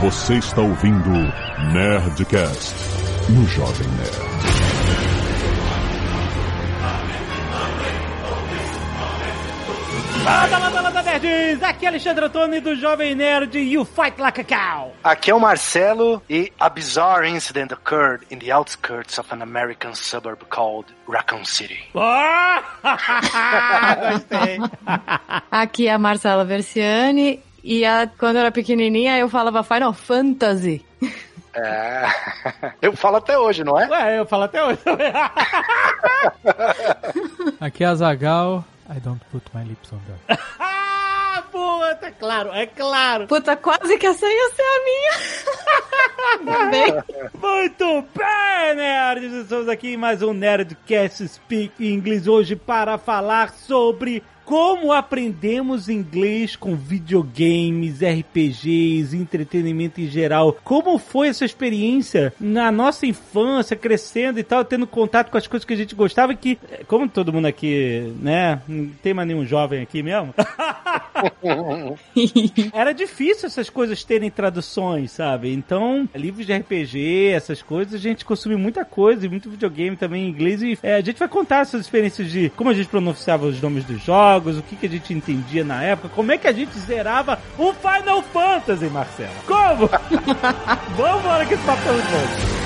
Você está ouvindo Nerdcast no Jovem Nerd. Fala, landa, landa, nerds! Aqui é Alexandre Antônio do Jovem Nerd e o Fight Like a Cow. Aqui é o Marcelo e a bizarre incident occurred in the outskirts of an American suburb called Raccoon City. Oh! Gostei. Aqui é a Marcela Versiani e a- quando eu era pequenininha eu falava Final Fantasy. É. Eu falo até hoje, não é? Ué, eu falo até hoje. Aqui é a Zagal. I don't put my lips on that. ah, puta, é claro, é claro. Puta, quase que essa ia ser a minha. Bem. Muito bem, nerds! Estamos aqui em mais um Nerdcast Speak English hoje para falar sobre como aprendemos inglês com videogames, RPGs, entretenimento em geral. Como foi essa experiência na nossa infância, crescendo e tal, tendo contato com as coisas que a gente gostava que, como todo mundo aqui, né, não tem mais nenhum jovem aqui mesmo, era difícil essas coisas terem traduções, sabe? Então, livros de RPG, essas coisas, a gente consome muita coisa e muito videogame também em inglês. E é, a gente vai contar essas experiências de como a gente pronunciava os nomes dos jogos, o que, que a gente entendia na época, como é que a gente zerava o Final Fantasy, Marcelo. Como? Vamos embora que esse papo tá muito bom.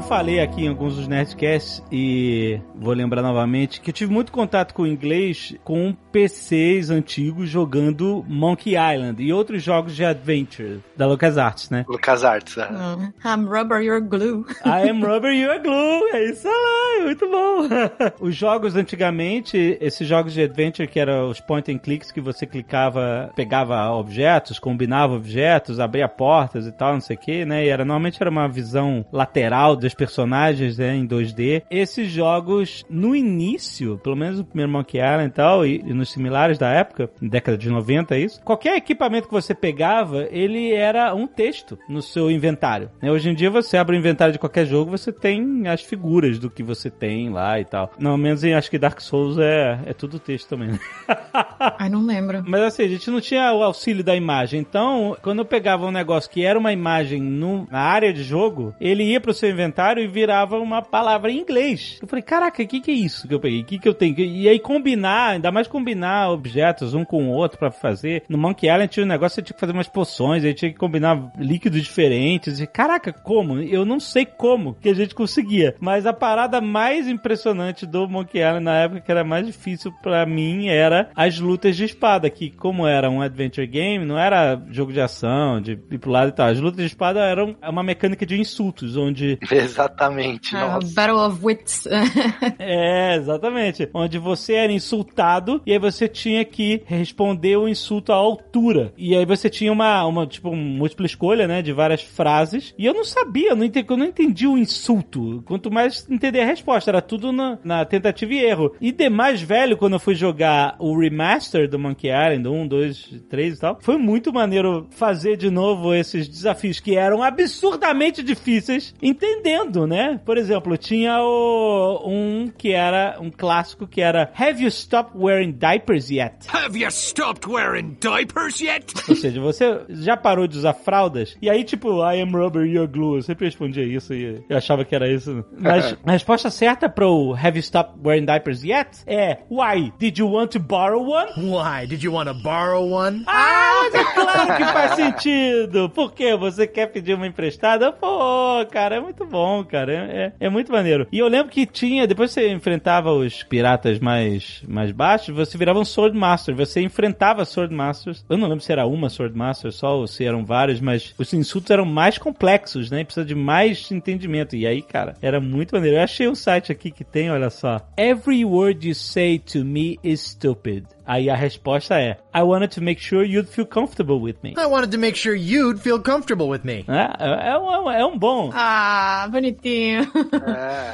Já falei aqui em alguns dos Nerdcasts e vou lembrar novamente que eu tive muito contato com o inglês com PCs antigos jogando Monkey Island e outros jogos de adventure da LucasArts, né? Lucas Arts. é. I'm rubber, you're glue. I am rubber, you are glue. É isso é muito bom. Os jogos antigamente, esses jogos de adventure que eram os point and clicks que você clicava, pegava objetos, combinava objetos, abria portas e tal, não sei o que, né? E era, normalmente era uma visão lateral dos personagens, né, em 2D. Esses jogos, no início, pelo menos no primeiro Monkey Island e tal, e, e nos similares da época, década de 90 isso, qualquer equipamento que você pegava, ele era um texto no seu inventário. né? Hoje em dia você abre o inventário de qualquer jogo, você tem as figuras do que você tem lá e tal. Não, menos em acho que Dark Souls é, é tudo texto também. né? Ai, não lembro. Mas assim, a gente não tinha o auxílio da imagem. Então, quando eu pegava um negócio que era uma imagem no- na área de jogo, ele ia pro seu inventário e virava uma palavra em inglês. Eu falei, caraca, o que, que é isso que eu peguei? O que, que eu tenho? que-" E aí combinar, ainda mais combinar objetos um com o outro pra fazer. No Monkey Island tinha um negócio, você tinha que fazer umas poções, aí tinha que combinar líquidos diferentes. E, caraca, como? Eu não sei como que a gente conseguia. Mas a parada mais impressionante do Monkey Island na época, que era mais difícil pra mim, era as lutas de espada, que como era um adventure game, não era jogo de ação, de ir pro lado e tal. As lutas de espada eram uma mecânica de insultos, onde Exatamente. Nossa. Battle of Wits. É, exatamente. Onde você era insultado e aí você tinha que responder o insulto à altura. E aí você tinha uma, uma tipo, múltipla escolha, né, de várias frases. E eu não sabia, eu não entendi, eu não entendi o insulto. Quanto mais entender a resposta, era tudo na, na tentativa e erro. E de mais velho, quando eu fui jogar o remaster do Monkey Island, 1, 2, 3 e tal, foi muito maneiro fazer de novo esses desafios que eram absurdamente difíceis, entendendo, né? Por exemplo, tinha o, um que era um clássico que era Have you stopped wearing diapers yet? Have you stopped wearing diapers yet? Ou seja, você já parou de usar fraldas? E aí, tipo, I am rubber, you're glue. Eu sempre respondia isso e eu achava que era isso. Mas a resposta certa pro Have you stopped wearing diapers yet é Why? Did you want to borrow one? Why? Did you want to borrow one? Ah, é claro que faz sentido. Por quê? Você quer pedir uma emprestada? Pô, cara, é muito bom, cara. É, é- é muito maneiro. E eu lembro que tinha, depois você enfrentava os piratas mais, mais baixos, você virava um Sword Master. Você enfrentava Sword Masters. Eu não lembro se era uma Sword Master só ou se eram várias, mas os insultos eram mais complexos, né? Precisa de mais entendimento. E aí, cara, era muito maneiro. Eu achei um site aqui que tem, olha só. Every word you say to me is stupid. Aí a resposta é: I wanted to make sure you'd feel comfortable with me. I wanted to make sure you'd feel comfortable with me. É, é, um, é um bom. Ah, bonitinho.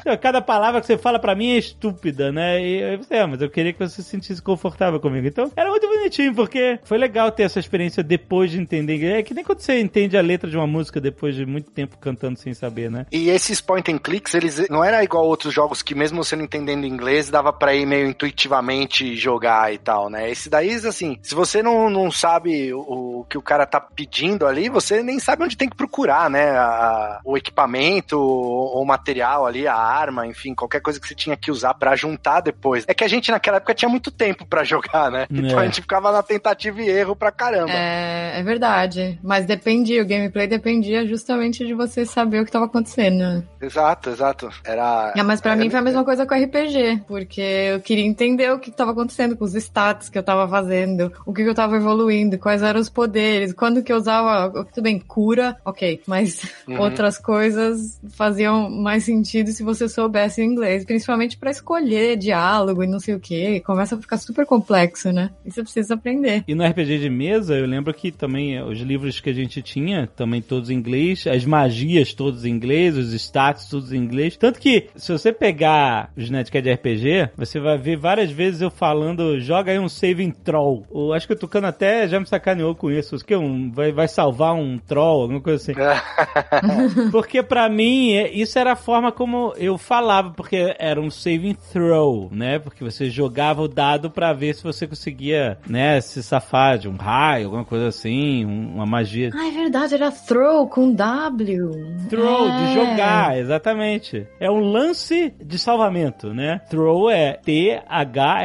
É. Cada palavra que você fala pra mim é estúpida, né? E eu você, é, mas eu queria que você se sentisse confortável comigo. Então, era muito bonitinho, porque foi legal ter essa experiência depois de entender inglês. É que nem quando você entende a letra de uma música depois de muito tempo cantando sem saber, né? E esses point and clicks, eles não era igual outros jogos que mesmo você não entendendo inglês, dava pra ir meio intuitivamente jogar e tal, né? Esse daí, assim, se você não, não sabe o, o que o cara tá pedindo ali, você nem sabe onde tem que procurar, né? A- o equipamento, ou o material ali, a arma, enfim, qualquer coisa que você tinha que usar pra juntar depois. É que a gente naquela época tinha muito tempo pra jogar, né? Então É. a gente ficava na tentativa e erro pra caramba. É, é verdade. Mas dependia, o gameplay dependia justamente de você saber o que estava acontecendo. Exato, exato. Era. É, mas pra era- mim foi a mesma coisa com RPG, porque eu queria entender o que estava acontecendo com os stats que eu tava fazendo, o que, que eu tava evoluindo, quais eram os poderes, quando que eu usava, tudo bem, cura, ok, mas Uhum. outras coisas faziam mais sentido se você soubesse inglês, principalmente pra escolher diálogo e não sei o que, começa a ficar super complexo, né? E você precisa aprender. E no RPG de mesa, eu lembro que também eh, os livros que a gente tinha, também todos em inglês, as magias todos em inglês, os stats todos em inglês. Tanto que, se você pegar os Netcast de RPG, você vai ver várias vezes eu falando, joga aí um saving troll. Ou acho que o Tucano até já me sacaneou com isso. Que um, vai, vai salvar um troll, alguma coisa assim. Porque pra mim, é- isso era a forma como eu falava, porque era um saving throw, né? Porque você jogava o dado pra ver se você conseguia, né, se safar de um raio, alguma coisa assim, um- uma magia. Ah, é verdade, era throw com W. Throw, É. de jogar, exatamente. É um lance de salvamento, né? Throw é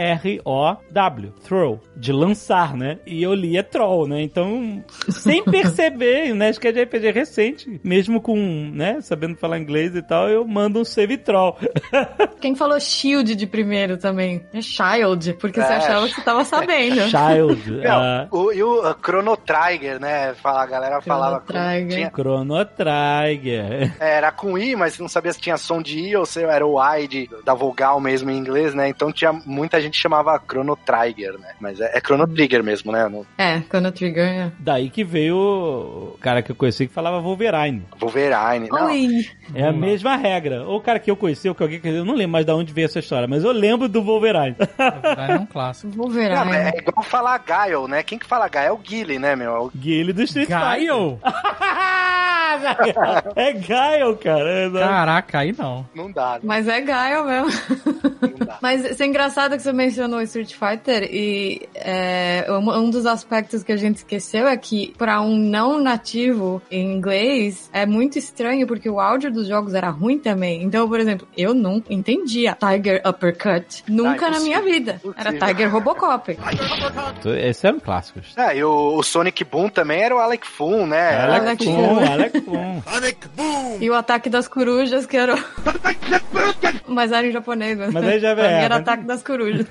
T-H-R-O-W. Throw. De lançar, né? E eu li é troll, né? Então, sem perceber, né? Acho que é de RPG recente. Mesmo com, né? Sabendo falar inglês e tal, eu mando um save troll. Quem falou shield de primeiro também? É child, porque você É. achava que você tava sabendo. Child. Não, ah, o, e o uh, Chrono Trigger, né? Fala, a galera falava. Chrono Trigger. tinha- Chrono Trigger. é, era com I, mas não sabia se tinha som de I ou se era o I de, da vogal mesmo em inglês, né? Então tinha muita gente chamava Chrono Trigger, né? Mas é, é Chrono Trigger mesmo, né? É, Chrono Trigger. é. Daí que veio o cara que eu conheci que falava Wolverine. Wolverine. Não, Oi! É a mesma regra. Ou o cara que eu conheci, ou que alguém que eu não lembro mais de onde veio essa história, mas eu lembro do Wolverine. Verdade, é um clássico. Wolverine. não, é igual falar Gaio, né? Quem que fala Gaio é o Guile, né, meu? É o- Guile do Street Fighter. É Gaio, cara. É, exato. Caraca, aí não. Não dá, né? Mas é Gaio mesmo. Não dá. Mas isso é engraçado que você mencionou Street Fighter e é, um, um dos aspectos que a gente esqueceu é que para um não nativo em inglês é muito estranho porque o áudio dos jogos era ruim também. Então, por exemplo, eu não entendia Tiger Uppercut nunca na minha vida. Era. Tiger Robocop. Esses eram clássicos. É, e o, o Sonic Boom também era o Alec Foon, né? Alec Alec Boom, Alec Boom. E o ataque das corujas, que era. o- Mas era em japonês, né? Mas aí já é, era mas- ataque das corujas.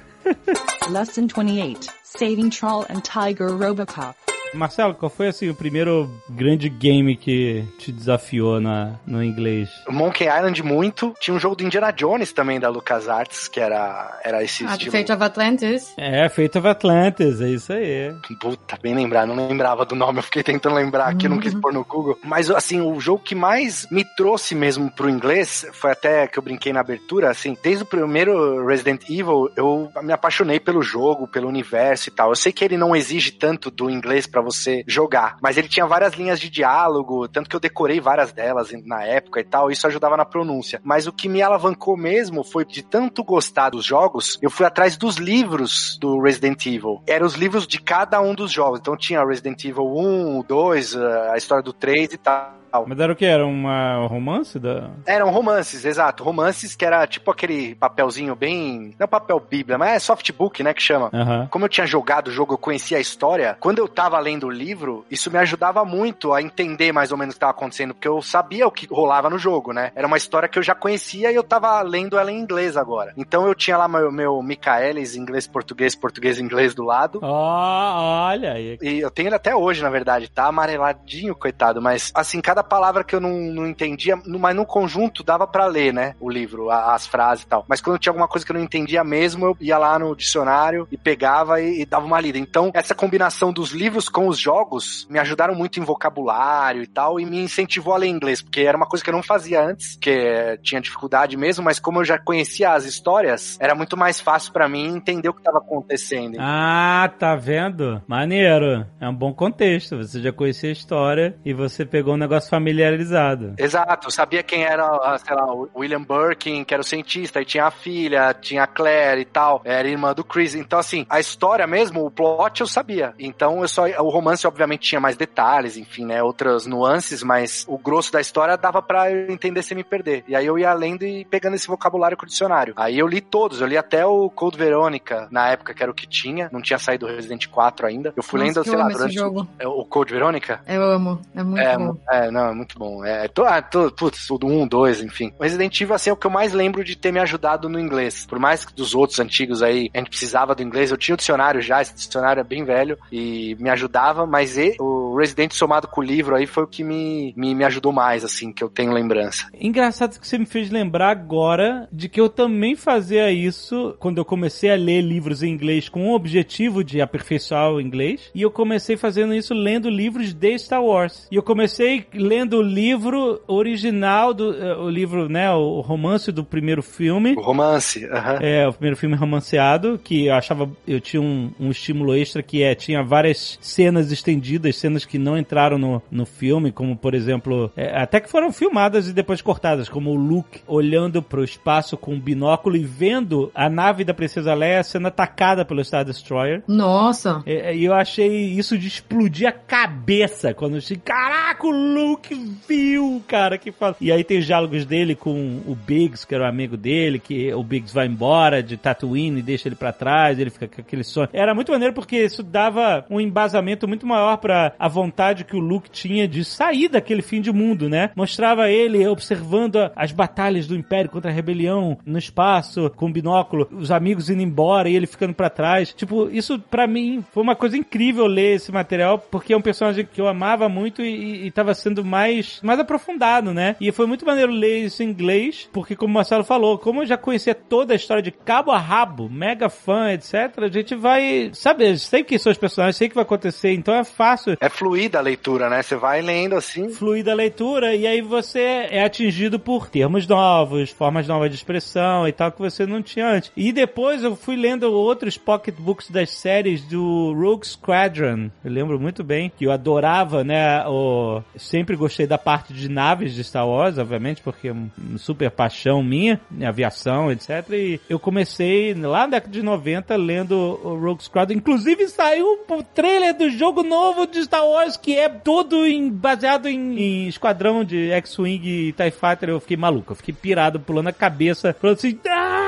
Lesson 28 Saving Troll and Tiger Robocop. Marcelo, qual foi assim o primeiro grande game que te desafiou na, no inglês? O Monkey Island muito. Tinha um jogo do Indiana Jones também da LucasArts, que era, era esse Ah, estilo. Fate of Atlantis. É, Fate of Atlantis, é isso aí. Puta, bem lembrar, não lembrava do nome, eu fiquei tentando lembrar aqui, eu não quis pôr no Google. Mas, assim, o jogo que mais me trouxe mesmo pro inglês, foi até que eu brinquei na abertura, assim, desde o primeiro Resident Evil, eu me apaixonei pelo jogo, pelo universo e tal. Eu sei que ele não exige tanto do inglês pra você jogar, mas ele tinha várias linhas de diálogo, tanto que eu decorei várias delas na época e tal, isso ajudava na pronúncia. Mas o que me alavancou mesmo foi de tanto gostar dos jogos, eu fui atrás dos livros do Resident Evil. Eram os livros de cada um dos jogos. Então tinha Resident Evil 1, o 2, a história do 3 e tal. Mas era o que? Era uma romance da. Eram romances, exato. Romances que era tipo aquele papelzinho bem. Não é papel bíblia, mas é softbook, né? Que chama. Aham. Como eu tinha jogado o jogo, eu conhecia a história. Quando eu tava lendo o livro, isso me ajudava muito a entender mais ou menos o que estava acontecendo, porque eu sabia o que rolava no jogo, né? Era uma história que eu já conhecia e eu tava lendo ela em inglês agora. Então eu tinha lá meu, meu Michaelis, inglês, português, português, inglês do lado. Ó, olha aí. E eu tenho ele até hoje, na verdade, tá amareladinho, coitado. Mas, assim, cada cada palavra que eu não, não entendia, mas no conjunto dava pra ler, né? O livro, a- as frases e tal. Mas quando tinha alguma coisa que eu não entendia mesmo, eu ia lá no dicionário e pegava e, e dava uma lida. Então, essa combinação dos livros com os jogos me ajudaram muito em vocabulário e tal, e me incentivou a ler inglês, porque era uma coisa que eu não fazia antes, que tinha dificuldade mesmo, mas como eu já conhecia as histórias, era muito mais fácil pra mim entender o que tava acontecendo. Ah, tá vendo? Maneiro. É um bom contexto. Você já conhecia a história e você pegou um negócio familiarizado. Exato, eu sabia quem era, sei lá, o William Birkin, que era o cientista, e tinha a filha, tinha a Claire e tal, era irmã do Chris. Então, assim, a história mesmo, o plot eu sabia. Então, eu só. O romance, obviamente, tinha mais detalhes, enfim, né? Outras nuances, mas o grosso da história dava pra eu entender sem me perder. E aí eu ia lendo e pegando esse vocabulário com o dicionário. Aí eu li todos, eu li até o Code Verônica, na época que era o que tinha, não tinha saído o Resident 4 ainda. Eu fui Nossa, lendo, sei lá, durante jogo. O Code Verônica. Eu amo. É muito É, bom. é, não, é muito bom. É, to, ah, to, putz, o do 1, 2, enfim. O Resident Evil, assim, é o que eu mais lembro de ter me ajudado no inglês. Por mais que dos outros antigos aí, a gente precisava do inglês, eu tinha o dicionário já, esse dicionário é bem velho, e me ajudava, mas o Resident somado com o livro aí foi o que me, me, me ajudou mais, assim, que eu tenho lembrança. Engraçado que você me fez lembrar agora de que eu também fazia isso quando eu comecei a ler livros em inglês com o objetivo de aperfeiçoar o inglês. E eu comecei fazendo isso lendo livros de Star Wars. E eu comecei lendo o livro original do eh, o livro, né, o romance do primeiro filme. O romance, aham. É, o primeiro filme romanceado, que eu achava, eu tinha um, um estímulo extra que é, tinha várias cenas estendidas, cenas que não entraram no, no filme, como por exemplo, é, até que foram filmadas e depois cortadas, como o Luke olhando pro espaço com um binóculo e vendo a nave da Princesa Leia sendo atacada pelo Star Destroyer. Nossa. É, E eu achei isso de explodir a cabeça quando eu achei, caraca, o Luke viu, cara, que fala. E aí tem os diálogos dele com o Biggs, que era o amigo dele, que o Biggs vai embora de Tatooine e deixa ele pra trás, ele fica com aquele sonho. Era muito maneiro porque isso dava um embasamento muito maior pra a vontade que o Luke tinha de sair daquele fim de mundo, né? Mostrava ele observando as batalhas do Império contra a rebelião no espaço, com binóculo, os amigos indo embora e ele ficando pra trás. Tipo, isso pra mim foi uma coisa incrível ler esse material, porque é um personagem que eu amava muito e, e tava sendo mais, mais aprofundado, né? E foi muito maneiro ler isso em inglês, porque como o Marcelo falou, como eu já conhecia toda a história de cabo a rabo, mega fã, etc., a gente vai, sabe, sei quem são os personagens, sei o que vai acontecer, então é fácil É fluida a leitura, né? Você vai lendo assim. fluida a leitura e aí você é atingido por termos novos, formas novas de expressão e tal que você não tinha antes. E depois eu fui lendo outros pocketbooks das séries do Rogue Squadron. Eu lembro muito bem que eu adorava, né, o sempre gostei da parte de naves de Star Wars, obviamente, porque é uma super paixão minha, aviação, etc. E eu comecei lá na década de 90 lendo o Rogue Squadron. Inclusive saiu o trailer do jogo novo de Star Wars que é todo em- baseado em, em esquadrão de X-Wing e TIE Fighter. Eu fiquei maluco, eu fiquei pirado, pulando a cabeça, falando assim, ah,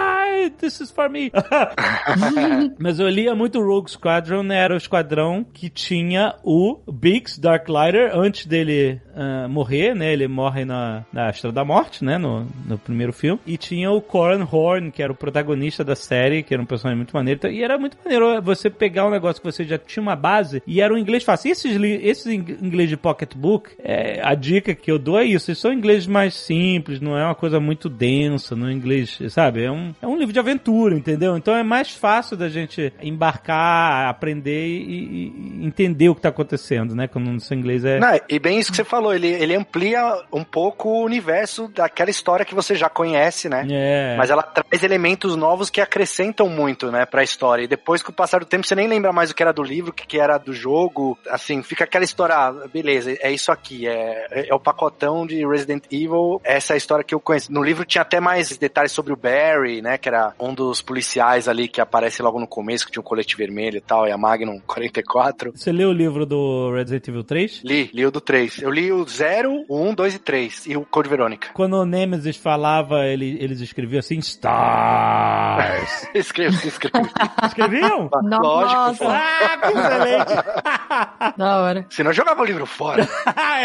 this is for me. Mas eu lia muito Rogue Squadron, né? era o esquadrão que tinha o Biggs Darklighter antes dele ah, morrer, né? Ele morre na, na Estrela da Morte, né? No, no primeiro filme. E tinha o Coran Horn, que era o protagonista da série, que era um personagem muito maneiro. Então, E era muito maneiro você pegar um negócio que você já tinha uma base e era um inglês fácil. E esses, esses ing- inglês de pocketbook, é, a dica que eu dou é isso. Eles são inglês mais simples, não é uma coisa muito densa, não é inglês, sabe? É um, é um livro de aventura, entendeu? Então é mais fácil da gente embarcar, aprender e, e entender o que tá acontecendo, né? Quando o seu inglês é. Não, e bem isso que você falou, ele, ele amplia um pouco o universo daquela história que você já conhece, né? É. Mas ela traz elementos novos que acrescentam muito, né, pra história. E depois, com o passar do tempo, você nem lembra mais o que era do livro, o que que era do jogo. Assim, fica aquela história, ah, beleza, é isso aqui, é, é o pacotão de Resident Evil, essa é a história que eu conheço. No livro tinha até mais detalhes sobre o Barry, né, que era um dos policiais ali que aparece logo no começo, que tinha um colete vermelho e tal, e a Magnum 44. Você leu o livro do Resident Evil 3? Li, li o do 3. Eu li o 0, o 1, 2 e 3. E o Code Verônica. Quando o Nemesis falava, ele, eles escreviam assim, Stars. Escrevo, escrevo. Escreviam? Lógico, pô. ah, que excelente! Da hora. Senão eu jogava o livro fora.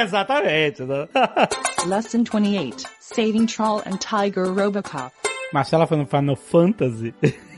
Exatamente. Lesson 28. Saving Troll and Tiger Robocop. Marcela foi no Final Fantasy.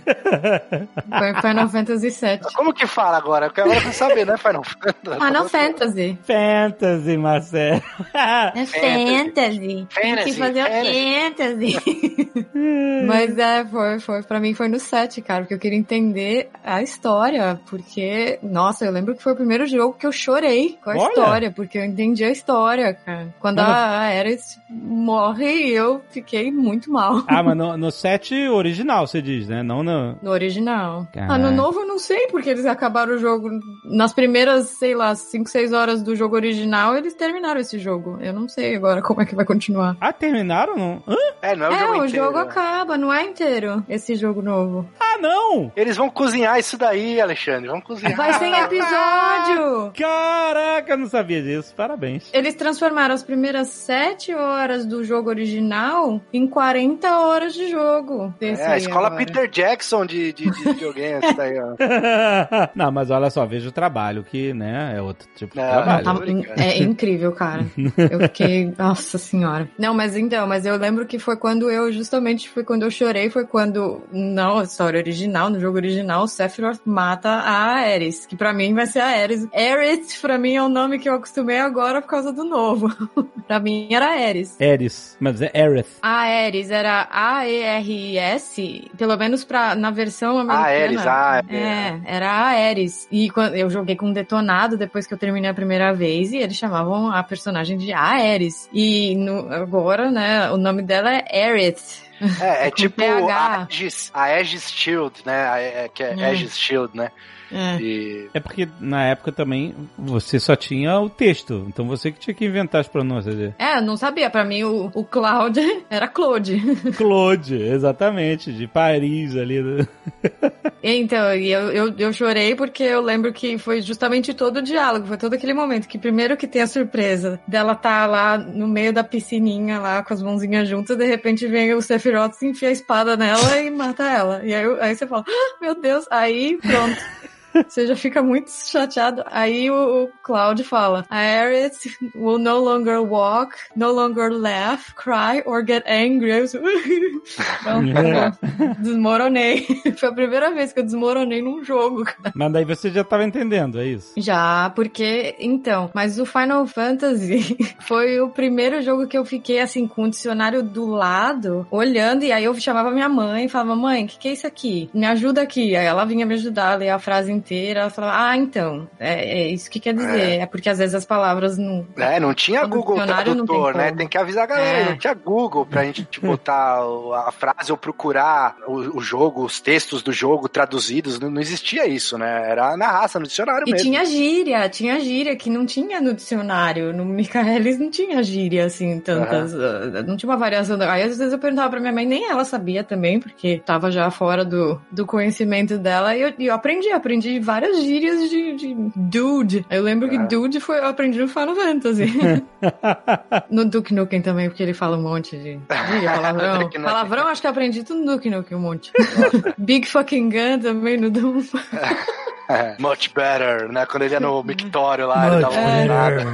Foi Final Fantasy VII. Como que fala agora? Porque agora eu quero saber, né, Final Fantasy? Final Fantasy. Fantasy, Marcelo. É fantasy. Tem que Fantasy, fazer o fantasy. Mas é, foi, foi, pra mim foi no 7, cara, porque eu queria entender a história, porque, nossa, eu lembro que foi o primeiro jogo que eu chorei com a Olha! história, porque eu entendi a história, cara. Quando a Ares morre, eu fiquei muito mal. ah, mas no, no set original, você diz, né? Não no... No original. Caraca. Ah, no novo eu não sei, porque eles acabaram o jogo. Nas primeiras, sei lá, 5, 6 horas do jogo original, eles terminaram esse jogo. Eu não sei agora como é que vai continuar. Ah, terminaram? Não? Hã? É, não é o É, jogo o inteiro. jogo acaba, não é inteiro esse jogo novo. Ah, não! Eles vão cozinhar isso daí, Alexandre. Vão cozinhar. Vai ser episódio! Caraca, eu não sabia disso. Parabéns. Eles transformaram as primeiras 7 horas do jogo original em 40 horas de jogo. É, a escola agora. Peter Jackson de, de, de videogame, daí, ó. não, mas olha só, veja o trabalho, que, né, é outro tipo de Não, trabalho. Tá- é incrível, cara. Eu fiquei. Nossa senhora. Não, mas então, mas eu lembro que foi quando eu, justamente, foi quando eu chorei, foi quando, não, a história original, no jogo original, o Sephiroth mata a Ares, que pra mim vai ser a Ares. Ares, pra mim, é o nome que eu acostumei agora por causa do novo. pra mim era Ares. Eris, mas é Aerith. A Ares era A-E-R-I-S, pelo menos pra, na versão americana. Ares, ah, É, era a Ares. E quando eu joguei com um detonado depois que eu terminei a primeira vez, e eles chamavam a personagem de Ares. E no- agora, né, o nome dela é Aerith. É, é Com tipo a Aegis, a Aegis Shield, né? A- é- que é É. Aegis Shield, né? É. E... É porque na época também você só tinha o texto, então você que tinha que inventar as pronúncias dele. É, eu não sabia. Pra mim, o, o Cloud era Claude. Claude, exatamente, de Paris ali. Então, e eu, eu, eu chorei porque eu lembro que foi justamente todo o diálogo, foi todo aquele momento que primeiro que tem a surpresa dela tá lá no meio da piscininha lá com as mãozinhas juntas, de repente vem o Sephiroth, enfia a espada nela e mata ela. E aí, aí você fala, "Ah, meu Deus, aí pronto. Você já fica muito chateado. Aí o, o Cloud fala: Aerith will no longer walk, no longer laugh, cry or get angry. Eu, então, desmoronei. Foi a primeira vez que eu desmoronei num jogo, cara. Mas daí você já tava entendendo, é isso? Já, porque, então, mas o Final Fantasy foi o primeiro jogo que eu fiquei assim, com o dicionário do lado, olhando, e aí eu chamava minha mãe e falava, mãe, o que, que é isso aqui? Me ajuda aqui. Aí ela vinha me ajudar a ler a frase inteira, ela falava, ah, então, é, é isso que quer dizer. É. porque às vezes as palavras não. É, não tinha Google dicionário não tem Tradutor, né? Tem que avisar a galera. É. Não tinha Google pra gente tipo, botar a frase ou procurar o, o jogo, os textos do jogo traduzidos. Não, não existia isso, né? Era na raça, no dicionário E mesmo. tinha gíria, tinha gíria que não tinha no dicionário. No Michaelis não tinha gíria, assim, tantas. uh, Não tinha uma variação. Aí às vezes eu perguntava pra minha mãe, nem ela sabia também, porque tava já fora do, do conhecimento dela. E eu, e eu aprendi, aprendi várias gírias de, de dude. Eu lembro que Ah. dude foi, eu aprendi no Final Fantasy. no Duke Nukem também, porque ele fala um monte de gíria, palavrão. Palavrão, acho que eu aprendi tudo no Duke Nukem, um monte. Big fucking gun também no Doom. É, much better, né? Quando ele ia no mictório lá, ele dava uma olhada.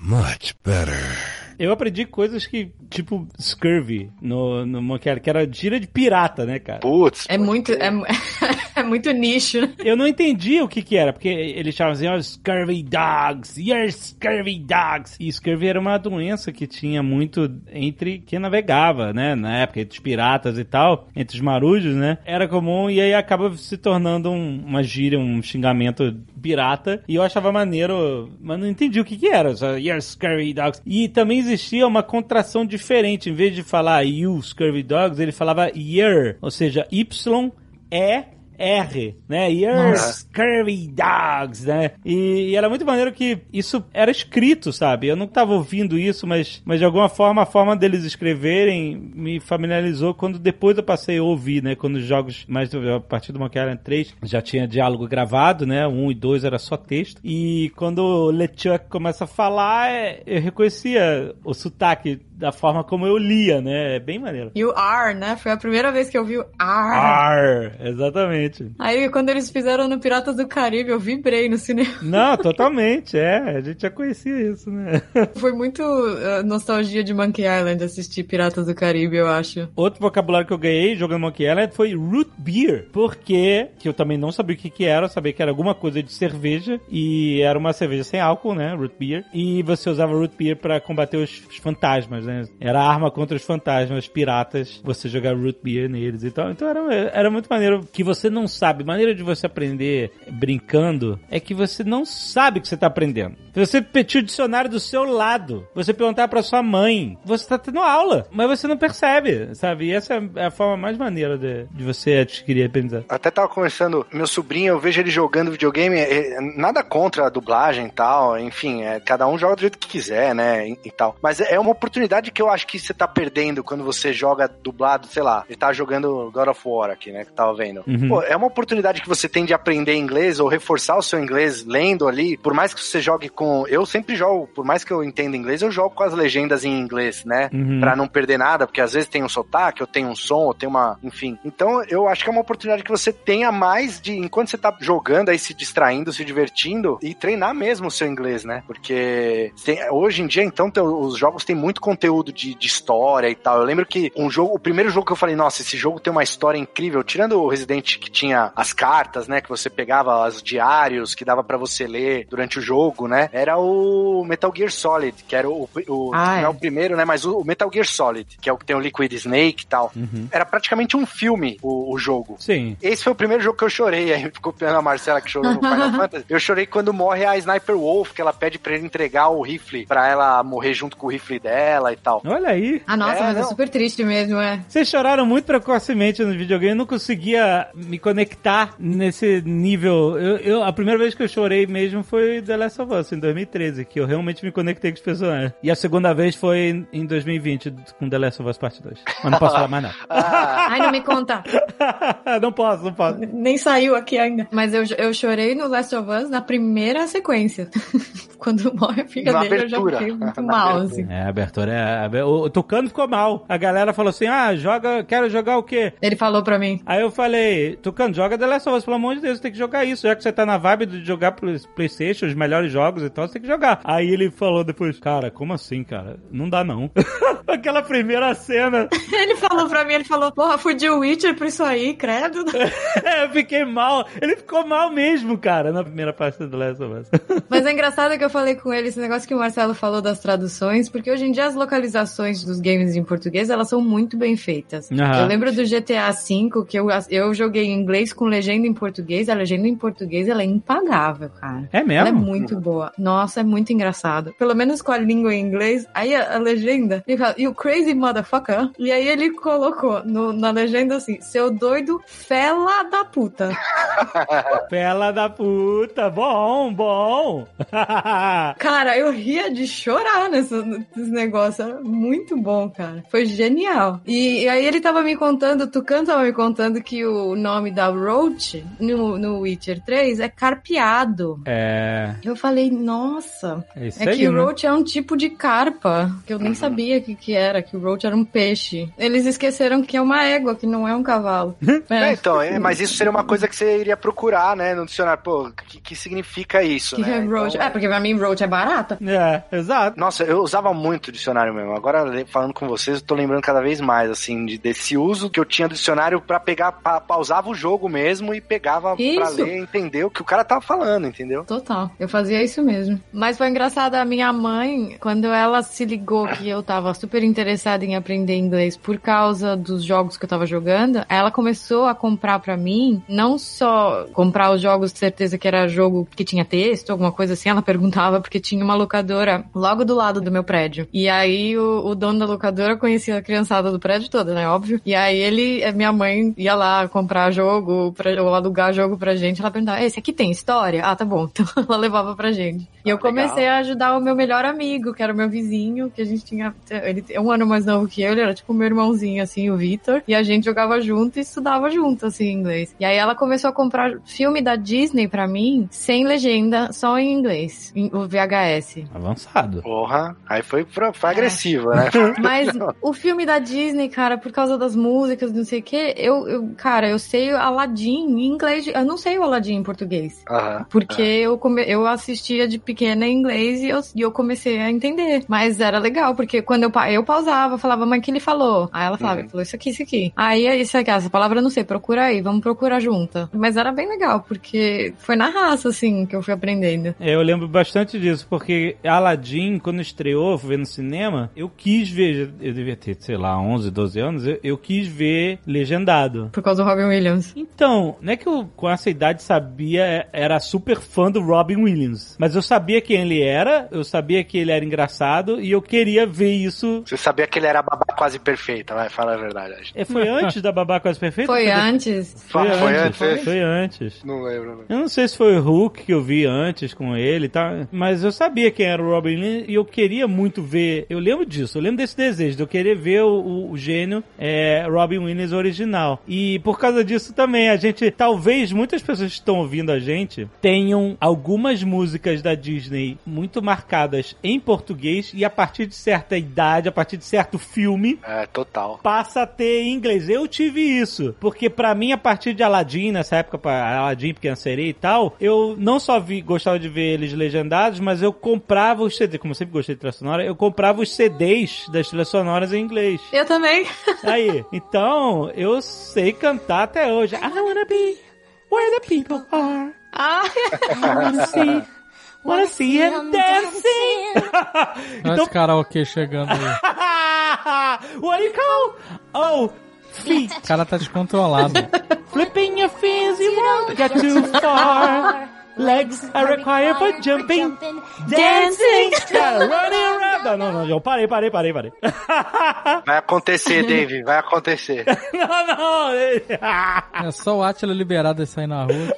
Much better. Eu aprendi coisas que, tipo, scurvy no, no Monkey Island, que era gíria de pirata, né, cara? Putz. É muito, é, é muito nicho. né? Eu não entendi o que que era, porque eles chamavam assim, ó, scurvy dogs, you're scurvy dogs. E scurvy era uma doença que tinha muito entre quem navegava, né, na época, entre os piratas e tal, entre os marujos, né, era comum e aí acaba se tornando um- uma gíria, um xingamento pirata, e eu achava maneiro, mas não entendi o que que era, só, you're scurvy dogs. E também existia uma contração diferente, em vez de falar you scurvy dogs, ele falava year, ou seja, Y, E, R, né? You're scurvy dogs, né? E, e era muito maneiro que isso era escrito, sabe? Eu não tava ouvindo isso, mas, mas de alguma forma, a forma deles escreverem me familiarizou quando depois eu passei a ouvir, né? Quando os jogos, mais a partir do Monkey Island 3, já tinha diálogo gravado, né? Um e dois era só texto. E quando o LeChuck começa a falar, é, eu reconhecia o sotaque da forma como eu lia, né? É bem maneiro. E o R, né? Foi a primeira vez que eu vi o R. Ar, exatamente. Aí quando eles fizeram no Piratas do Caribe, eu vibrei no cinema. Não, totalmente, é. A gente já conhecia isso, né? Foi muito uh, nostalgia de Monkey Island assistir Piratas do Caribe, eu acho. Outro vocabulário que eu ganhei jogando Monkey Island foi root beer, porque que eu também não sabia o que que era, eu sabia que era alguma coisa de cerveja e era uma cerveja sem álcool, né, root beer, e você usava root beer pra combater os, os fantasmas, né? Era arma contra os fantasmas piratas, você jogar root beer neles e tal. Então era, era muito maneiro que você não sabe, maneira de você aprender brincando é que você não sabe que você tá aprendendo. Se você pedir o dicionário do seu lado, você perguntar pra sua mãe, você tá tendo aula, mas você não percebe, sabe? E essa é a forma mais maneira de, de você adquirir aprendizado. Até tava conversando, meu sobrinho, eu vejo ele jogando videogame, é, nada contra a dublagem e tal, enfim, é, cada um joga do jeito que quiser, né, e, e tal. Mas é uma oportunidade que eu acho que você tá perdendo quando você joga dublado, sei lá, ele tá jogando God of War aqui, né, que eu tava vendo. Uhum. Pô, é uma oportunidade que você tem de aprender inglês ou reforçar o seu inglês lendo ali, por mais que você jogue com... Eu sempre jogo, por mais que eu entenda inglês, eu jogo com as legendas em inglês, né, Uhum. pra não perder nada, porque às vezes tem um sotaque, ou tem um som, ou tem uma... Enfim. Então, eu acho que é uma oportunidade que você tenha mais de... Enquanto você tá jogando aí, se distraindo, se divertindo, e treinar mesmo o seu inglês, né? Porque tem- hoje em dia, então, os jogos têm muito conteúdo de, de história e tal. Eu lembro que um jogo... O primeiro jogo que eu falei, nossa, esse jogo tem uma história incrível, tirando o Resident que tinha as cartas, né? Que você pegava os diários que dava pra você ler durante o jogo, né? Era o Metal Gear Solid, que era o... o Ah, não é. é o primeiro, né? Mas o, o Metal Gear Solid, que é o que tem o Liquid Snake e tal. Uhum. Era praticamente um filme o, o jogo. Sim. Esse foi o primeiro jogo que eu chorei, aí copiando a Marcela que chorou no Final Fantasy. Eu chorei quando morre a Sniper Wolf, que ela pede pra ele entregar o rifle, pra ela morrer junto com o rifle dela e tal. Olha aí. Ah, nossa, É, mas é não. super triste mesmo, é. Vocês choraram muito precocemente no videogame, eu não conseguia me conectar nesse nível. Eu, eu- a primeira vez que eu chorei mesmo foi The Last of Us, em 2013, que eu realmente me conectei com os personagens. E a segunda vez foi em- em 2020, com The Last of Us Parte 2. Mas não posso falar mais não. Ah, Ai, não me conta. não posso, não posso. Nem saiu aqui ainda. Mas eu, eu chorei no Last of Us na primeira sequência. Quando morre a filha Na dele, eu já abertura. fiquei muito mal, abertura. assim. É, a abertura é. A- O, o Tucano ficou mal. A galera falou assim: ah, joga, quero jogar o quê? Ele falou pra mim. Aí eu falei, Tucano, joga The Last of Us, pelo amor de Deus, você tem que jogar isso. Já que você tá na vibe de jogar Playstation, os melhores jogos e tal, você tem que jogar. Aí ele falou depois, cara, como assim, cara? Não dá não. Aquela primeira cena, Ele falou pra mim, ele falou, porra, fui de Witcher por isso aí, credo. eu fiquei mal. Ele ficou mal mesmo, cara, na primeira parte do The Last of Us. Mas é engraçado que eu falei com ele esse negócio que o Marcelo falou das traduções, porque hoje em dia as localizações dos games em português, elas são muito bem feitas. Aham. Eu lembro do GTA V, que eu, eu joguei em inglês com legenda em português, a legenda em português ela é impagável, cara. É Ela é mesmo? muito boa. Nossa, é muito engraçado. Pelo menos com a língua em inglês. Aí a, a legenda, ele fala, you crazy motherfucker. E aí ele colocou no- na legenda assim, seu doido fela da puta. Pela da puta, bom, bom. Cara, eu ria de chorar nesse, nesse negócio. Era muito bom, cara. Foi genial. E, e aí ele tava me contando, o Tucan tava me contando que o nome da Roach no, no Witcher 3 é carpeado. é. Eu falei, nossa, É isso é aí, que o né? roach é um tipo de carpa, que eu nem sabia que, que era, que o roach era um peixe. Eles esqueceram que é uma égua, que não é um cavalo. É, É, então, é, mas isso seria uma coisa que você iria procurar, né, no dicionário. Pô, o que, que significa isso, que né? é roach. Então, É, porque pra mim roach é barata. É, exato. Nossa, eu usava muito o dicionário mesmo. Agora, falando com vocês, eu tô lembrando cada vez mais, assim, de- desse uso que eu tinha do dicionário pra pegar, pa, pausava o jogo mesmo e pegava pra Isso. ler e entender o que o cara tava falando, entendeu? Total, eu fazia isso mesmo. Mas foi engraçado, a minha mãe, quando ela se ligou que eu tava super interessada em aprender inglês por causa dos jogos que eu tava jogando, ela começou a comprar pra mim, não só comprar os jogos certeza que era jogo que tinha texto, alguma coisa assim, ela perguntava porque tinha uma locadora logo do lado do meu prédio. E aí o, o dono da locadora conhecia a criançada do prédio toda, né, óbvio. E aí ele, eh, minha mãe ia lá comprar jogo, pra, ou alugar jogo pra gente, ela perguntava, esse aqui tem história? Ah, tá bom. Então ela levava pra gente. E eu Ah, legal. comecei a ajudar o meu melhor amigo, que era o meu vizinho, que a gente tinha, ele é um ano mais novo que eu, ele era tipo meu irmãozinho, assim, o Vitor. E a gente jogava junto e estudava junto, assim, inglês. E aí ela começou a comprar filme da Disney pra mim, sem legenda, só em inglês, em- o VHS. Avançado. Porra, aí foi, pra- foi agressivo. Né? Mas o filme da Disney, cara, por causa das músicas, não sei o quê, eu, eu, cara, eu sei Aladdin em inglês, eu não sei o Aladdin em português. Aham. Porque eu, come, eu assistia de pequena em inglês e eu, e eu comecei a entender. Mas era legal, porque quando eu, pa- eu pausava, falava, mas o que ele falou? Aí ela falava, ele falou isso aqui, isso aqui. Aí é isso aqui, essa palavra eu não sei, procura aí, vamos procurar junta. Mas era bem legal, porque foi na raça, assim, que eu fui aprendendo. É, Eu lembro bastante disso, porque Aladdin, quando estreou, fui ver no cinema, eu quis ver, eu devia ter, sei lá, 11, 12 anos, eu, eu quis ver legendado. Por causa do Robin Williams. Então, não é que eu com essa idade sabia, era super fã do Robin Williams, mas eu sabia quem ele era, eu sabia que ele era engraçado e eu queria ver isso. Você sabia que ele era a babá quase perfeita, vai, fala a verdade. É, foi antes da Babá Quase Perfeita? Foi Foi antes. Foi, Foi antes, antes? Foi antes. Não lembro. né? Eu não sei se foi o Hulk que eu vi antes com ele e tal, mas eu sabia quem era o Robin Williams e eu queria muito ver. Eu lembro disso, eu lembro desse desejo de eu querer ver o, o- o gênio é, Robin Williams original. E por causa disso também, a gente, talvez muitas pessoas que estão ouvindo a gente tenham algumas músicas da Disney muito marcadas em português e a partir de certa idade, a partir de certo filme, É, total. passa a ter em inglês. Eu tive isso, porque pra mim, a partir de Aladdin, nessa época, Aladdin, Pequena Sereia e tal, eu não só vi, gostava de ver eles legendados, mas eu comprava os CDs, como eu sempre gostei de trilha sonora, eu comprava os CDs das trilhas sonoras em inglês. Eu também. Aí, então, eu sei cantar até hoje. I wanna be where the people are. Ah, I wanna see, wanna see him dancing. Olha esse karaokê chegando aí. What do you call? Oh, feet. O cara tá descontrolado. Flipping your fins, you won't get too far. Legs are required for jumping, dancing, running around. Não, não, não, eu parei, parei, parei, parei. Vai acontecer, Dave, vai acontecer. não, não. É só o Atila liberado e sair na rua.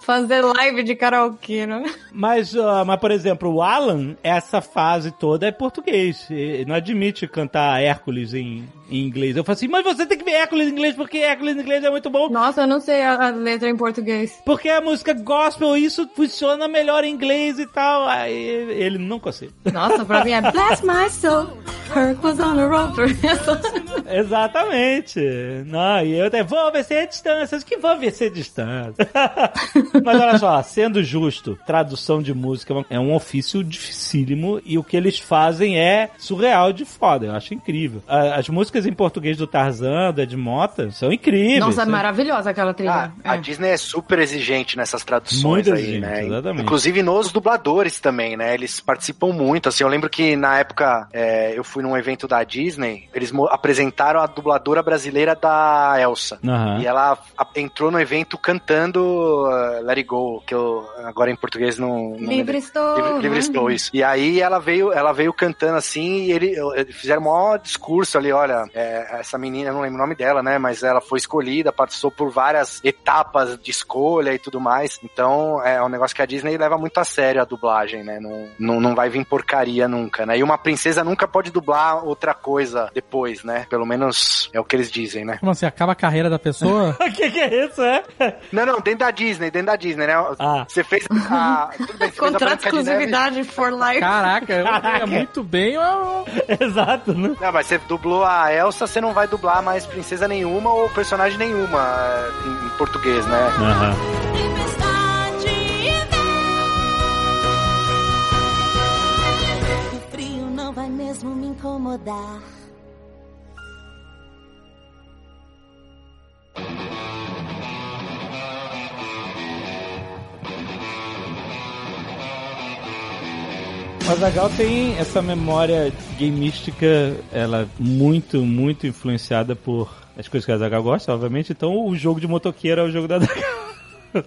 Fazer live de karaokê, né? Mas, ah, mas, por exemplo, o Alan, essa fase toda é português. Ele não admite cantar Hércules em, em inglês. Eu falo assim, mas você tem que ver Hércules em inglês, porque Hércules em inglês é muito bom. Nossa, eu não sei a, a letra em português. Porque a música gospel, isso funciona melhor em inglês e tal. Aí ele não consegue. Nossa, pra mim é Bless my soul, Herc was on a rope. Exatamente. Não, e eu até vou vencer a distância. Que vou vencer a distância. Mas olha só, sendo justo, tradução de música é um ofício dificílimo e o que eles fazem é surreal de foda. Eu acho incrível. A- As músicas em português do Tarzan, do Ed Mota, são incríveis. Nossa, é maravilhosa aquela Ah, trilha. a É. Disney é super exigente nessas traduções Muito aí, exigente, né? exatamente. Inclusive nos dubladores também, né? Eles participam muito. Assim, eu lembro que na época é, eu fui num evento da Disney, eles apresentaram a dubladora brasileira da Elsa. Aham. E ela entrou no evento cantando uh, Let It Go, que eu agora em português não. não Livre estou. Livre, livre né? estou, isso. E aí ela veio, ela veio cantando assim, e ele, eles fizeram um maior discurso ali, olha, é, essa menina, eu não lembro o nome dela, né, mas ela foi escolhida, passou por várias etapas de escolha e tudo mais, então é um negócio que a Disney leva muito a sério a dublagem, né, não, não, não vai vir porcaria nunca, né, e uma princesa nunca pode dublar outra coisa depois, né, pelo menos é o que eles dizem, né. Como assim? Acaba a carreira da pessoa? O que, que é isso, é? Não, não, dentro da Disney, dentro da Disney, né, Ah. você fez a... Tudo bem, você fez a Contrato de Neve- exclusividade for life. Caraca, eu é muito bem. Eu... Exato, né? Não, mas você dublou a Elsa, você não vai dublar mais princesa nenhuma ou personagem nenhuma é, em, português, né? Aham. O incomodar. O Azagal tem essa memória gameística, ela é muito, muito influenciada por as coisas que a Azagal gosta, obviamente. Então o jogo de motoqueiro é o jogo da Azagal.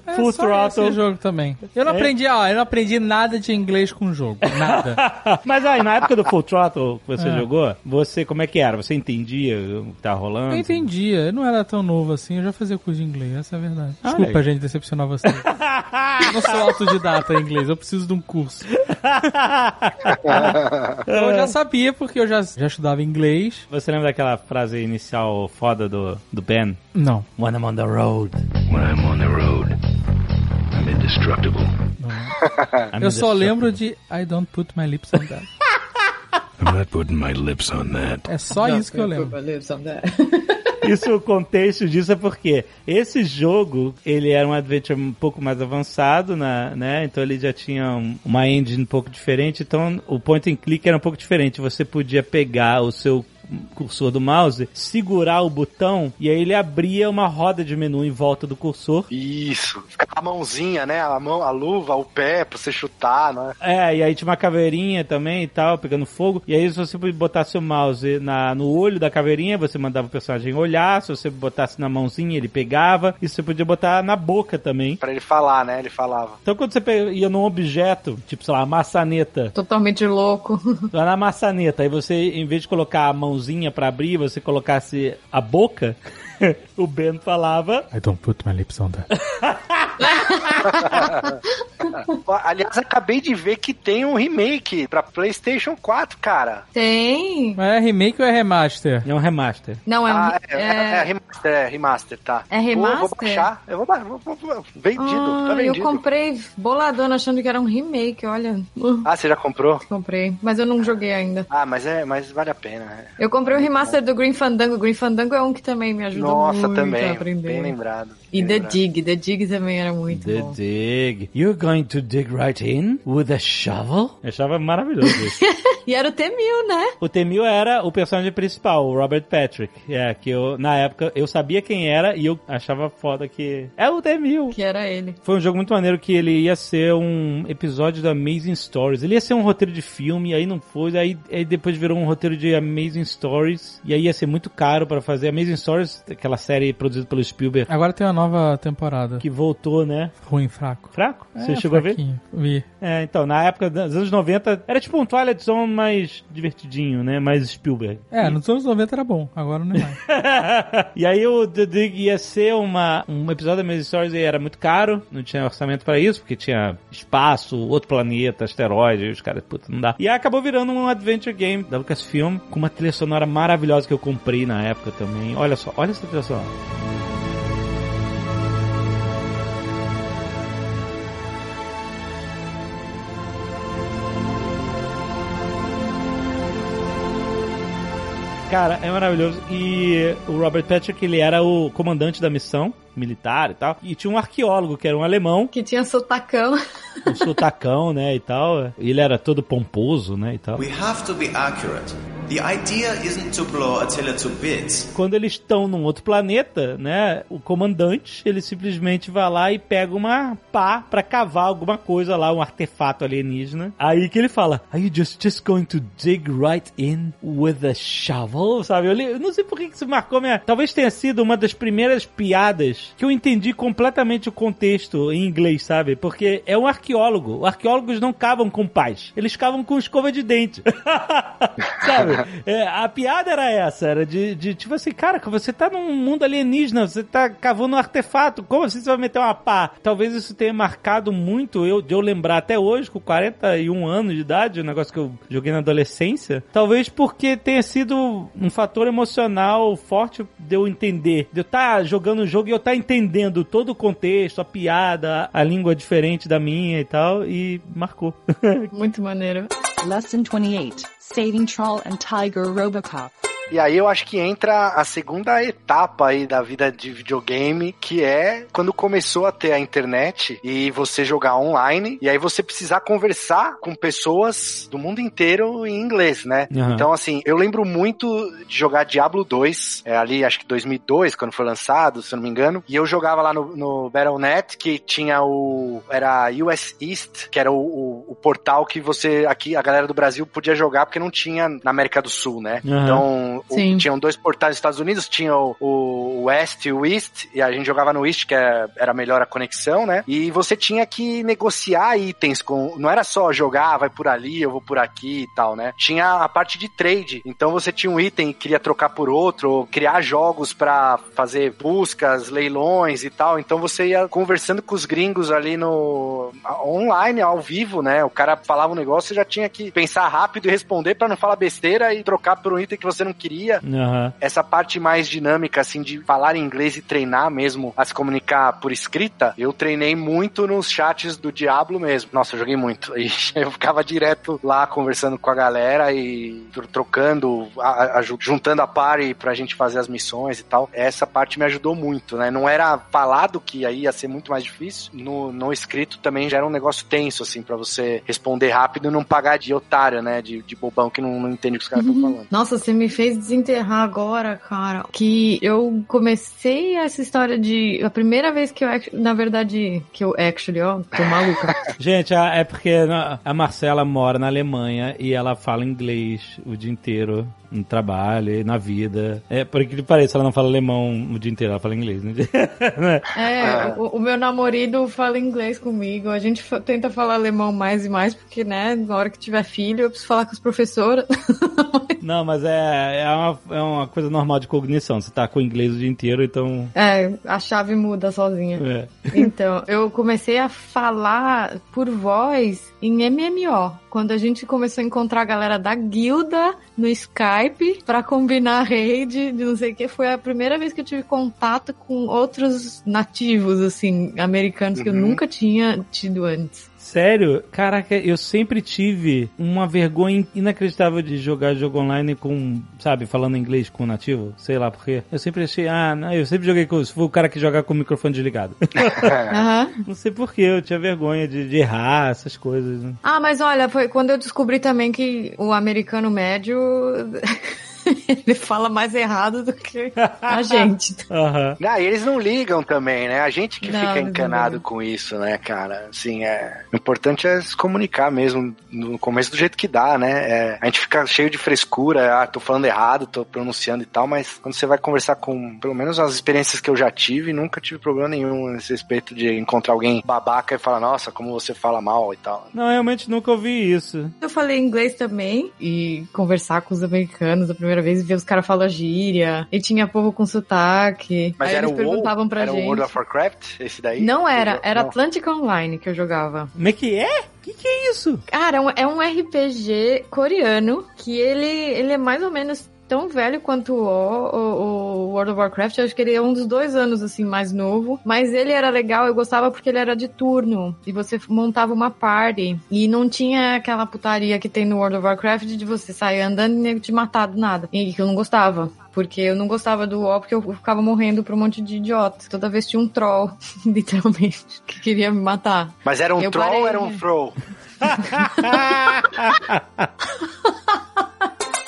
É Full Throttle. esse jogo também. Eu não É? aprendi, ó, eu não aprendi nada de inglês com o jogo. Nada. Mas aí, na época do Full Throttle que você É. jogou, você, como é que era? Você entendia o que tava rolando? Eu entendia, eu não era tão novo assim, eu já fazia curso de inglês, essa é a verdade. Ah, Desculpa, legal. gente, decepcionar vocês. eu não sou autodidata em inglês, eu preciso de um curso. eu já sabia porque eu já, já estudava inglês. Você lembra daquela frase inicial foda do, do Ben? Não. When I'm on the road. When I'm on the road, I'm indestructible. Eu só lembro de I don't put my lips on that. I'm not putting my lips on that. É só isso que eu lembro. Isso, o contexto disso é porque esse jogo, ele era um adventure um pouco mais avançado, na, né? Então ele já tinha um- uma engine um pouco diferente, então o point and click era um pouco diferente. Você podia pegar o seu cursor do mouse, segurar o botão e aí ele abria uma roda de menu em volta do cursor. Isso. Fica a mãozinha, né? A mão, a luva, o pé pra você chutar, né? É, e aí tinha uma caveirinha também e tal, pegando fogo. E aí, se você botasse seu mouse na, no olho da caveirinha, você mandava o personagem olhar. Se você botasse na mãozinha, ele pegava. E você podia botar na boca também. Pra ele falar, né? Ele falava. Então, quando você ia num objeto, tipo, sei lá, maçaneta, Totalmente louco. lá na maçaneta, aí você, em vez de colocar a mãozinha pra abrir, você colocasse a boca, o Ben falava. I don't put my lips on that. Aliás, acabei de ver que tem um remake pra PlayStation 4, cara. Tem. Mas é remake ou é remaster? É um remaster. Não, é um. Ah, é, é, é é... remaster, é remaster, tá. É Vou- Vou, remaster? baixar. Eu vou baixar. Vou, vou, vou- vendido, tá Ah, eu vendido. comprei boladona achando que era um remake, olha. Ah, você já comprou? comprei, mas eu não joguei ainda. Ah, mas é, mas vale a pena. né? Eu comprei o remaster do Green Fandango. Green Fandango é um que também me ajuda Nossa, muito também. a aprender. Bem lembrado. E The. Dig, The Dig também era muito The bom. dig. You're going to dig right in with a shovel? Eu achava maravilhoso isso. E era o T-1000, né? O Temil era o personagem principal, o Robert Patrick. É, que eu, na época, eu sabia quem era e eu achava foda que. É o Temil! Que era ele. Foi um jogo muito maneiro que ele ia ser um episódio da Amazing Stories. Ele ia ser um roteiro de filme, aí não foi, aí, aí depois virou um roteiro de Amazing Stories, e aí ia ser muito caro pra fazer. Amazing Stories, aquela série produzida pelo Spielberg, Agora tem uma nova temporada. que voltou, né? Ruim, fraco. Fraco? Você É, chegou a ver? fraquinho. Vi. É, então, na época dos anos 90, era tipo um Twilight Zone mais divertidinho, né? Mais Spielberg. É, nos anos 90 era bom, agora não é mais. e aí o The Dig ia ser uma, um episódio da Amazing Stories e era muito caro, não tinha orçamento pra isso, porque tinha espaço, outro planeta, asteroide, os caras, puta, não dá. E acabou virando um adventure game da Lucasfilm, com uma trilha sonora maravilhosa que eu comprei na época também. Olha só, olha essa trilha sonora. Cara, é maravilhoso. E o Robert Patrick, ele era o comandante da missão militar e tal. E tinha um arqueólogo, que era um alemão, Que tinha sotacão. um sotacão, né, e tal. Ele era todo pomposo, né, e tal. We have to be accurate. The idea isn't to blow Attila to bits. Quando eles estão num outro planeta, né, o comandante, ele simplesmente vai lá e pega uma pá pra cavar alguma coisa lá, um artefato alienígena. Aí que ele fala, Are you just, just going to dig right in with a shovel? Sabe? Eu, li- eu não sei por que isso marcou minha... Talvez tenha sido uma das primeiras piadas que eu entendi completamente o contexto em inglês, sabe? Porque é um arqueólogo. Arqueólogos não cavam com pás. Eles cavam com escova de dente. sabe? É, a piada era essa, era de, de tipo assim, cara, que você tá num mundo alienígena, você tá cavando um artefato, como assim você vai meter uma pá? Talvez isso tenha marcado muito eu, de eu lembrar até hoje, com 41 anos de idade, um negócio que eu joguei na adolescência. Talvez porque tenha sido um fator emocional forte de eu entender, de eu estar jogando o jogo e eu estar entendendo todo o contexto, a piada, a língua diferente da minha e tal, e marcou. Muito maneiro. Lesson 28 Saving Troll and Tiger Robocop. E aí eu acho que entra a segunda etapa aí da vida de videogame, que é quando começou a ter a internet e você jogar online, e aí você precisar conversar com pessoas do mundo inteiro em inglês, né? Aham. Então, assim, eu lembro muito de jogar Diablo 2, é, ali acho que 2002, quando foi lançado, se eu não me engano, e eu jogava lá no, no Battle.net, que tinha o... era US East, que era o, o, o portal que você, aqui, a galera do Brasil podia jogar, porque não tinha na América do Sul, né? Aham. Então, Sim. tinham dois portais nos Estados Unidos, tinha o, o West e o East, e a gente jogava no East, que é- era melhor a conexão, né? E você tinha que negociar itens com. Não era só jogar, ah, vai por ali, eu vou por aqui e tal, né? Tinha a parte de trade. Então você tinha um item e queria trocar por outro, ou criar jogos pra fazer buscas, leilões e tal. Então você ia conversando com os gringos ali no online, ao vivo, né? O cara falava um negócio, você já tinha que pensar rápido e responder pra não falar besteira e trocar por um item que você não queria Aham. Essa parte mais dinâmica, assim, de falar inglês e treinar mesmo a se comunicar por escrita, eu treinei muito nos chats do Diablo mesmo. Nossa, eu joguei muito. E eu ficava direto lá conversando com a galera e tro- trocando, a- a- ju- juntando a party pra gente fazer as missões e tal. Essa parte me ajudou muito, né? Não era falado que aí ia ser muito mais difícil. No, no escrito também já era um negócio tenso, assim, pra você responder rápido e não pagar de otário, né? De, de bobão que não, não entende o que os caras estão falando. Nossa, você me fez desenterrar agora, cara. Que eu comecei essa história de. A primeira vez que eu. Na verdade, que eu actually, ó, tô maluca. Gente, a- é porque na- a Marcela mora na Alemanha e ela fala inglês o dia inteiro no trabalho na vida. É, por que pareça, ela não fala alemão o dia inteiro, ela fala inglês, né? É, o, o meu namorado fala inglês comigo. A gente tenta falar alemão mais e mais, porque, né, na hora que tiver filho, eu preciso falar com as professoras. Não, mas é, é, uma, é uma coisa normal de cognição. Você tá com o inglês o dia inteiro, então. É, a chave muda sozinha. É. Então, eu comecei a falar por voz em MMO. Quando a gente começou a encontrar a galera da guilda no Skype pra combinar a rede de não sei o que, foi a primeira vez que eu tive contato com outros nativos, assim, americanos que eu Uhum. nunca tinha tido antes. Sério? Caraca, eu sempre tive uma vergonha inacreditável de jogar jogo online com, sabe, falando inglês com nativo. Sei lá por quê. Eu sempre achei, ah, não, eu sempre joguei com. Se for o cara que joga com o microfone desligado. Aham. não sei por quê, eu tinha vergonha de, de errar essas coisas. né? Ah, mas olha, foi quando eu descobri também que o americano médio. ele fala mais errado do que a gente. Aham. Ah, e eles não ligam também, né? A gente que Não, fica encanado com isso, né, cara? Assim, é... O importante é se comunicar mesmo, no começo do jeito que dá, né? É, A gente fica cheio de frescura, ah, tô falando errado, tô pronunciando e tal, mas quando você vai conversar com, pelo menos as experiências que eu já tive, nunca tive problema nenhum nesse respeito de encontrar alguém babaca e falar, nossa, como você fala mal e tal. Não, realmente nunca ouvi isso. Eu falei inglês também e conversar com os americanos a primeira vez e ver os caras falando gíria. E tinha povo com sotaque. Mas Aí era eles o perguntavam WoW? pra Era o gente. World of Warcraft, esse daí? Não era, era Não. Atlantic Online que eu jogava. Como é que é? O que, que é isso? Cara, é um- é um RPG coreano que ele, ele é mais ou menos tão velho quanto o, o, o World of Warcraft. Eu acho que ele é um dos dois anos, assim, mais novo. Mas ele era legal, eu gostava porque ele era de turno. E você montava uma party. E não tinha aquela putaria que tem no World of Warcraft de você sair andando e nego te matar do nada. E que eu não gostava. Porque eu não gostava do WoW porque eu ficava morrendo pra um monte de idiota. Toda vez tinha um troll, literalmente, que queria me matar. Mas era um Eu troll ou parei, era um né?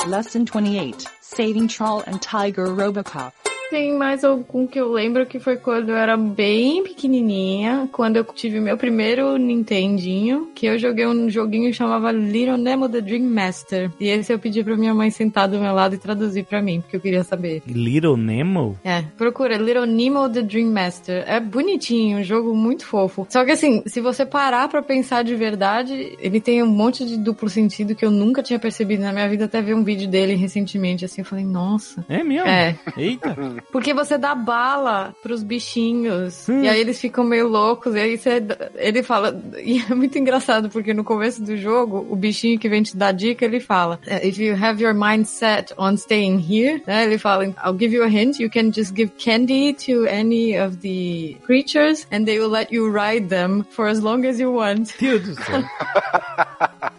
Lesson 28 Saving Troll and Tiger Robocop. Tem mais algum que eu lembro que foi quando eu era bem pequenininha, quando eu tive meu primeiro Nintendinho, que eu joguei um joguinho que chamava Little Nemo The Dream Master. E esse eu pedi pra minha mãe sentar do meu lado e traduzir pra mim, porque eu queria saber. Little Nemo? É, procura Little Nemo The Dream Master. É bonitinho, um jogo muito fofo. Só que assim, se você parar pra pensar de verdade, ele tem um monte de duplo sentido que eu nunca tinha percebido na minha vida até ver um vídeo dele recentemente, assim, eu falei, nossa. É mesmo? É, Eita. porque você dá bala pros bichinhos. Hum. E aí eles ficam meio loucos. E aí você, ele fala. E é muito engraçado, porque no começo do jogo, o bichinho que vem te dar dica, ele fala: If you have your mind set on staying here, né? Ele fala: I'll give you a hint. You can just give candy to any of the creatures, and they will let you ride them for as long as you want. Deus do céu.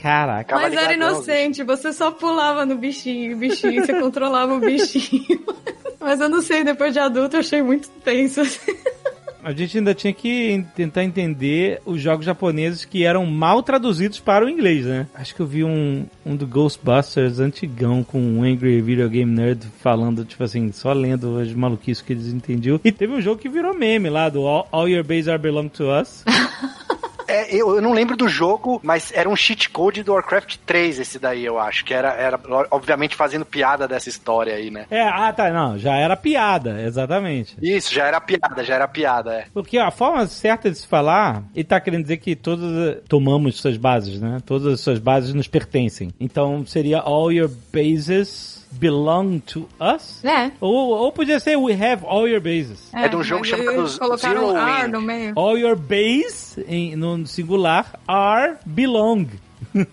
Caraca. Mas era inocente, você só pulava no bichinho, bichinho, você controlava o bichinho. Mas eu não sei, depois de adulto eu achei muito tenso. assim. A gente ainda tinha que en- tentar entender os jogos japoneses que eram mal traduzidos para o inglês, né? Acho que eu vi um, um do Ghostbusters antigão com um Angry Video Game Nerd falando, tipo assim, só lendo as maluquices que eles entendiam. E teve um jogo que virou meme lá, do All, All Your Bases Are Belong to Us. É, eu, eu não lembro do jogo, mas era um cheat code do Warcraft 3 esse daí, eu acho. Que era, era obviamente, fazendo piada dessa história aí, né? É, ah tá, não, já era piada, exatamente. Isso, já era piada, já era piada, é. Porque a forma certa de se falar, ele tá querendo dizer que todas tomamos suas bases, né? Todas as suas bases nos pertencem. Então seria all your bases belong to us? É. Ou, ou podia ser we have all your bases. É de um jogo chamado eles Colocaram Zero ar Wing. no meio. All your base, em, no singular, are belong.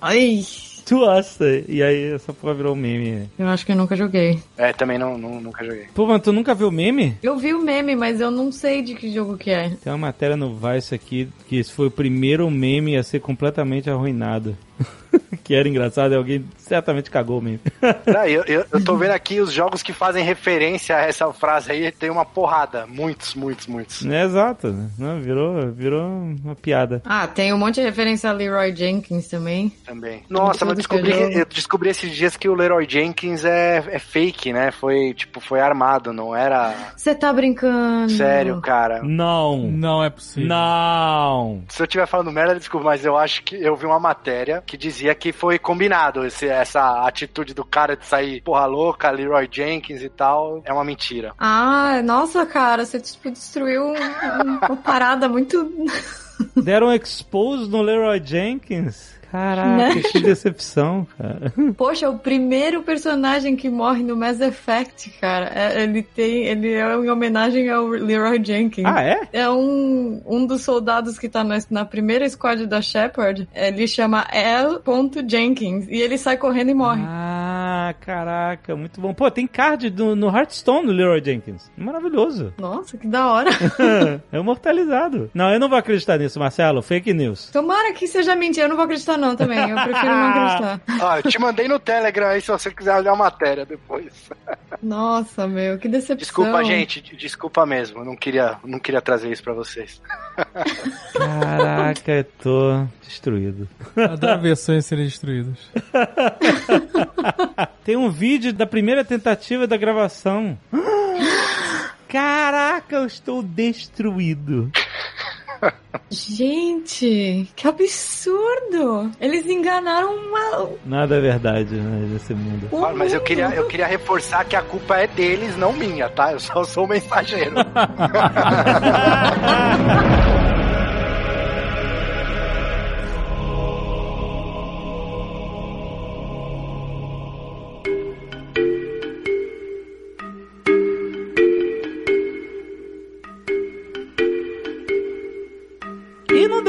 Ai. Tu gosta. E aí essa porra virou um meme. Eu acho que eu nunca joguei. É, também não, não- nunca joguei. Pô, mas tu nunca viu meme? Eu vi o meme, mas eu não sei de que jogo que é. Tem uma matéria no Vice aqui que esse foi o primeiro meme a ser completamente arruinado. que era engraçado, e alguém certamente cagou o meme. Não, eu, eu, eu tô vendo aqui os jogos que fazem referência a essa frase aí, tem uma porrada. Muitos, muitos, muitos. é exato, né? Não, virou, virou uma piada. Ah, tem um monte de referência a Leroy Jenkins também. Também. Nossa, mas descobri, eu descobri esses dias que o Leroy Jenkins é, é fake, né? Foi, tipo, foi armado, não era Você tá brincando? sério, cara. Não. Não é possível. Não. Se eu estiver falando merda, desculpa, mas eu acho que eu vi uma matéria que dizia que foi combinado esse, essa atitude do cara de sair porra louca, Leroy Jenkins e tal. É uma mentira. Ah, nossa, cara, você tipo, destruiu um- uma parada muito. Deram expose no Leroy Jenkins. Caraca, Né? que decepção, cara. Poxa, o primeiro personagem que morre no Mass Effect, cara. é- ele tem. Ele é em homenagem ao Leroy Jenkins. Ah, é? É um, um dos soldados que tá na, na primeira squad da Shepard. Ele chama L. Jenkins. E ele sai correndo e morre. Ah, caraca, muito bom. Pô, tem card do- no Hearthstone do Leroy Jenkins. Maravilhoso. Nossa, que da hora. é imortalizado. Não, eu não vou acreditar nisso, Marcelo. Fake news. Tomara que seja mentira. Eu não vou acreditar, não, também. Eu prefiro não acreditar. Ó, eu te mandei no Telegram aí se você quiser olhar a matéria depois. Nossa, meu, que decepção. Desculpa, gente, de- desculpa mesmo. Eu não queria, não queria trazer isso pra vocês. Caraca, eu tô destruído. Adoro versões serem destruídas. Tem um vídeo da primeira tentativa da gravação. Caraca, eu estou destruído. Gente, que absurdo! Eles enganaram uma. Nada é verdade né, nesse mundo. Olha, mas eu queria, eu queria reforçar que a culpa é deles, não minha, tá? Eu só sou o mensageiro.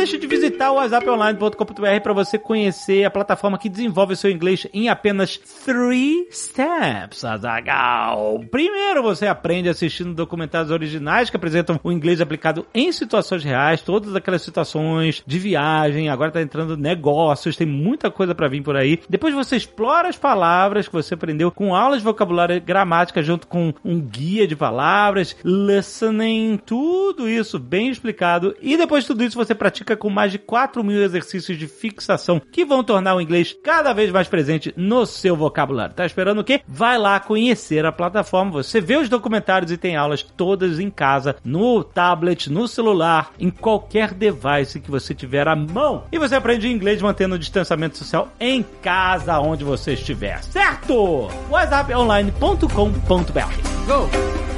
E não deixe de visitar o whatsapponline.com.br para você conhecer a plataforma que desenvolve o seu inglês em apenas three steps, Azagal. Primeiro, você aprende assistindo documentários originais que apresentam o inglês aplicado em situações reais, todas aquelas situações de viagem, agora tá entrando negócios, tem muita coisa para vir por aí. Depois você explora as palavras que você aprendeu com aulas de vocabulário e gramática junto com um guia de palavras, listening, tudo isso bem explicado. E depois de tudo isso você pratica com mais de 4 mil exercícios de fixação que vão tornar o inglês cada vez mais presente no seu vocabulário. Tá esperando o quê? Vai lá conhecer a plataforma, você vê os documentários e tem aulas todas em casa, no tablet, no celular, em qualquer device que você tiver à mão. E você aprende inglês mantendo o distanciamento social em casa, onde você estiver. Certo? whatsapponline.com.br Go!